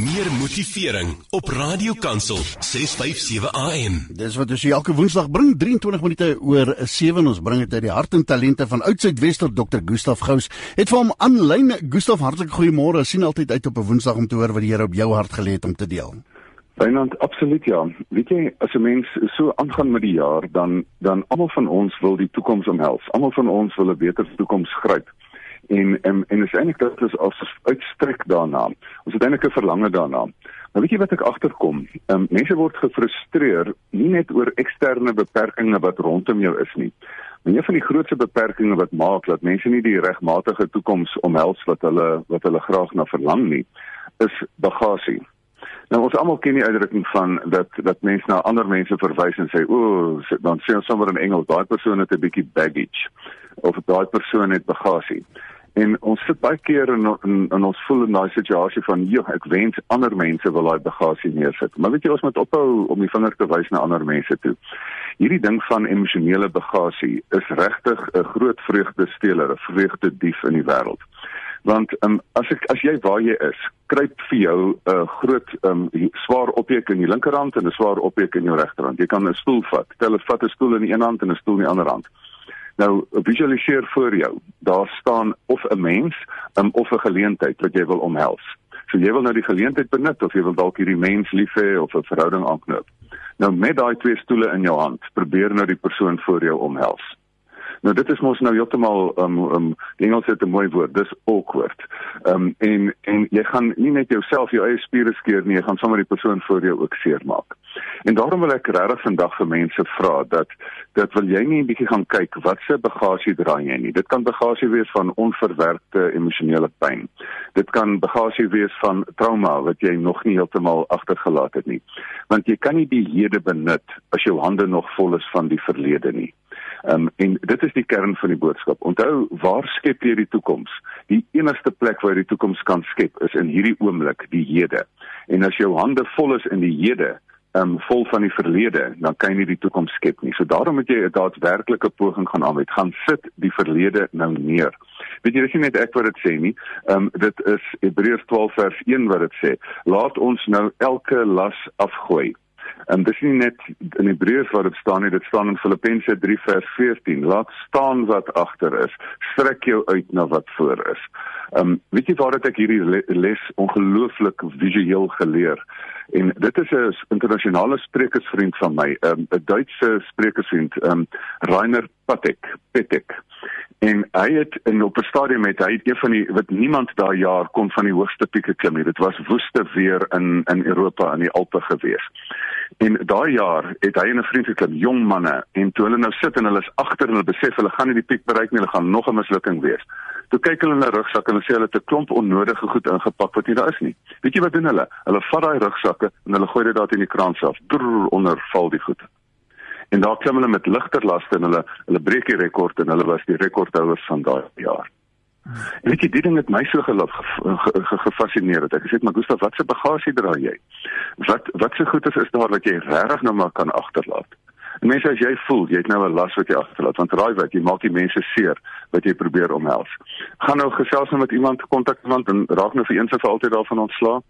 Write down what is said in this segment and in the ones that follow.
meer motivering op Radio Kansel 657 AM. Dis wat ons elke Woensdag bring 23 minute oor 7 ons bring dit uit die hart en talente van Oudtshoorn Dr. Gustaf Gous. Het vir hom aanlyn Gustaf hartlik goeiemôre. sien altyd uit op 'n Woensdag om te hoor wat die Here op jou hart gelê het om te deel. Wynand, absoluut ja. Weet jy, as 'n mens so aangaan met die jaar, dan dan almal van ons wil die toekoms omhels. Almal van ons wil 'n beter toekoms gryp en en en is eintlik dat ons as uitstrek daarna. Ons het eintlik 'n verlange daarna. Maar weet jy wat ek agterkom? Ehm um, mense word gefrustreer nie net oor eksterne beperkings wat rondom jou is nie. Maar een van die grootste beperkings wat maak dat mense nie die regmatige toekoms omhels wat hulle wat hulle graag na verlang nie, is bagasie. Nou ons almal ken die uitdrukking van dat dat mense na ander mense verwys en sê o, dan sê ons sommer in Engels daai persoon het 'n bietjie baggage of daai persoon het bagasie. En ons sit baie keer in in, in ons voel in daai situasie van joh, ek wens ander mense wil daai bagasie neersit. Maar weet jy ons moet ophou om die vinger te wys na ander mense toe. Hierdie ding van emosionele bagasie is regtig 'n groot vreugdesteler, 'n vreugdedief in die wêreld. Want um, as ek as jy waar jy is, kruip vir jou 'n uh, groot um, swaar objek in die linkerhand en 'n swaar objek in jou regterhand. Jy kan 'n stoel vat. Tel 'n vat 'n stoel in die een hand en 'n stoel in die ander hand. Nou visualiseer voor jou. Daar staan of 'n mens um, of 'n geleentheid wat jy wil omhels. So jy wil nou die geleentheid benut of jy wil dalk hierdie mens lief hê of 'n verhouding aanknoop. Nou met daai twee stoele in jou hand, probeer nou die persoon voor jou omhels. Nou dit is mos nou heeltemal um um Engels het 'n mooi woord, dis awkward. Um en en jy gaan nie net jouself jou eie spiere skeer nie, jy gaan sommer die persoon voor jou ook seermaak. En daarom wil ek regtig vandag vir mense vra dat dat wil jy nie 'n bietjie gaan kyk wat se bagasie dra jy nie. Dit kan bagasie wees van onverwerkte emosionele pyn. Dit kan bagasie wees van trauma wat jy nog nie heeltemal agtergelaat het nie. Want jy kan nie die hede benut as jou hande nog vol is van die verlede nie. Ehm um, en dit is die kern van die boodskap. Onthou, waar skep jy die toekoms? Die enigste plek waar jy die toekoms kan skep is in hierdie oomblik, die hede. En as jou hande vol is in die hede, ehm um, vol van die verlede, dan kan jy nie die toekoms skep nie. So daarom moet jy 'n daadwerklike poging gaan aanwend. Gaan sit die verlede nou neer. Weet jy, dis nie net ek wat dit sê nie. Ehm um, dit is Hebreërs 12 vers 1 wat dit sê. Laat ons nou elke las afgooi. En dis nie net in Hebreërs wat dit staan nie, dit staan in Filippense 3 vers 14. Laat staan wat agter is. Strek jou uit na wat voor is. Um, weet jy waar ek hierdie les ongelooflik visueel geleer? En dit is 'n internasionale sprekersvriend van my, ehm, 'n um, Duitse sprekersvriend, um, Rainer Patek, Patek. En hy het in op 'n stadium met hy het een van die wat niemand daai jaar kon van die hoogste pieke klim nie. Dit was woeste weer in in Europa in die Alpe gewees. En daai jaar het hy en 'n vriend geklim, jong manne, en toe hulle nou sit en hulle is agter en hulle besef hulle gaan nie die piek bereik nie, hulle gaan nog 'n mislukking wees. Toe kyk hulle in hulle rugsak en hulle sê hulle het 'n klomp onnodige goed ingepak wat nie daar is nie. Weet jy wat doen hulle? Hulle vat daai rugsakke en hulle gooi dit daar in die kraan self. Drrr, onder val die goed en daar klim hulle met ligter laste en hulle hulle breek die rekord en hulle was die rekordhouers van daai jaar. En weet jy, dit ding het my so geloof gefassineer het. Ek sê maar Gustaf, wat se bagasie dra jy? Wat wat se goedes is daar wat jy regtig nou maar kan agterlaat? En mense as jy voel jy het nou 'n las wat jy agterlaat, want raai wat, jy maak die mense seer wat jy probeer omhels. Gaan nou gesels nou met iemand kontak iemand en raak nou vir eens en vir altyd daarvan ontslaa.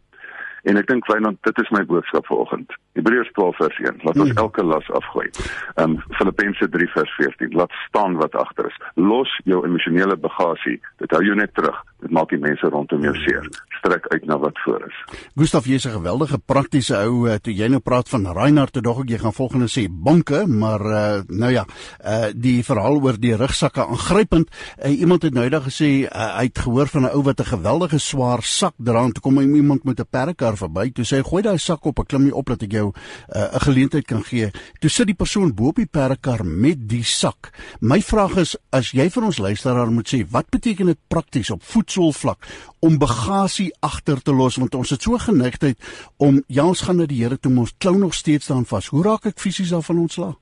En ek dink Wynand, dit is my boodskap vanoggend. Hebreërs 12 vers 1. Laat ons hmm. elke las afgooi. Ehm um, Filippense 3 vers 14. Laat staan wat agter is. Los jou emosionele bagasie. Dit hou jou net terug. Dit maak die mense rondom jou seer. Strek uit na wat voor is. Gustaf, jy's 'n geweldige praktiese ou. Uh, toe jy nou praat van Reinhard, toe dog ek jy gaan volgende sê banke, maar uh, nou ja, uh, die verhaal oor die rugsakke aangrypend. Uh, iemand het nou eendag gesê uh, hy het gehoor van 'n ou wat 'n geweldige swaar sak dra en toe kom iemand met 'n perdekar verby. Toe sê hy gooi daai sak op, ek klim nie op dat ek jou 'n uh, geleentheid kan gee. Toe sit die persoon bo op die perdekar met die sak. My vraag is as jy vir ons luisteraar moet sê, wat beteken dit prakties op voet voetsoolvlak om bagasie agter te los want ons het so geneigtheid om ja ons gaan na die Here toe ons klou nog steeds staan vas. Hoe raak ek fisies af van ontslaa?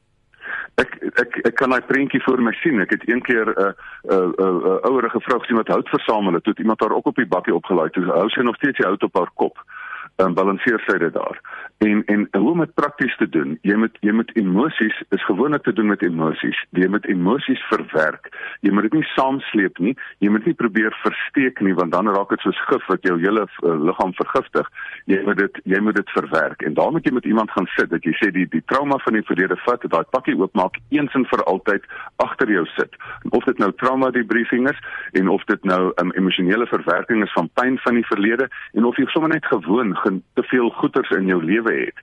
Ek ek ek kan my prentjie voor my sien. Ek het een keer 'n uh, 'n uh, 'n uh, uh, ouerige vrou gesien wat hout versamel het. Toe het iemand haar ook op die bakkie opgelaai. Toe hou sy nog steeds die hout op haar kop en balanseer sy dit daar. en en hoe om dit prakties te doen. Jy moet jy moet emosies is gewoonlik te doen met emosies. Jy moet emosies verwerk. Jy moet dit nie saamsleep nie. Jy moet nie probeer versteek nie want dan raak dit soos gif wat jou hele uh, liggaam vergiftig. Jy moet dit jy moet dit verwerk en daarom moet jy met iemand gaan sit dat jy sê die die trauma van die verlede vat, daai pakkie oopmaak eens en vir altyd agter jou sit. Of dit nou trauma debriefing is en of dit nou 'n um, emosionele verwerking is van pyn van die verlede en of jy sommer net gewoon te veel goeters in jou lewe het,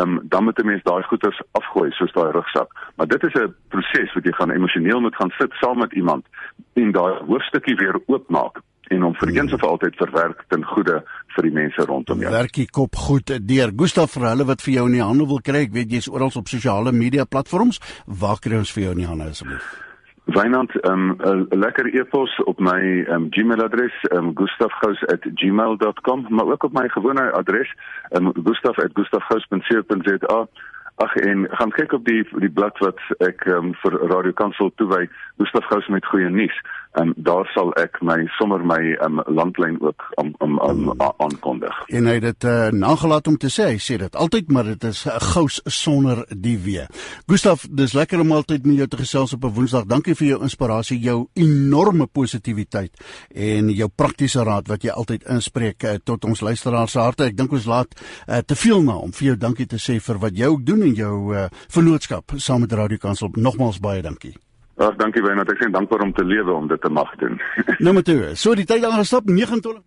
um, dan moet 'n mens daai goeters afgooi soos daai rugsak. Maar dit is 'n proses wat jy gaan emosioneel moet gaan sit saam met iemand en daai hoofstukkie weer oopmaak en om vir eens of altyd verwerk ten goeie vir die mense rondom jou. Werk die kop goed deur. Gustaf vir hulle wat vir jou in die hande wil kry, ek weet jy's oral op sosiale media platforms. Waar kry ons vir jou in die hande asseblief? Wynand, ehm, 'n um, lekker e-pos op my um, Gmail-adres, um, gustafgous@gmail.com, maar ook op my gewone adres, um, gustaf@gustafgous.co.za. Ag en gaan kyk op die die blad wat ek um, vir Radio Kansel toewy, Gustaf Gous met goeie nuus en daar sal ek my sommer my um, landlyn ook om om aankondig. En hy het dit uh, nagelaat om te sê, hy sê dit altyd, maar dit is 'n uh, gous sonder die w. Gustaf, dis lekker om altyd met jou te gesels op 'n Woensdag. Dankie vir jou inspirasie, jou enorme positiwiteit en jou praktiese raad wat jy altyd inspreek uh, tot ons luisteraars se harte. Ek dink ons laat uh, te veel na om vir jou dankie te sê vir wat jy ook doen en jou uh, vennootskap saam met Radio Kansel. Nogmaals baie dankie. Ag dankie baie, ek sê dankbaar om te lewe om dit te mag doen. Nommer 2. So die tyd dan gestop 29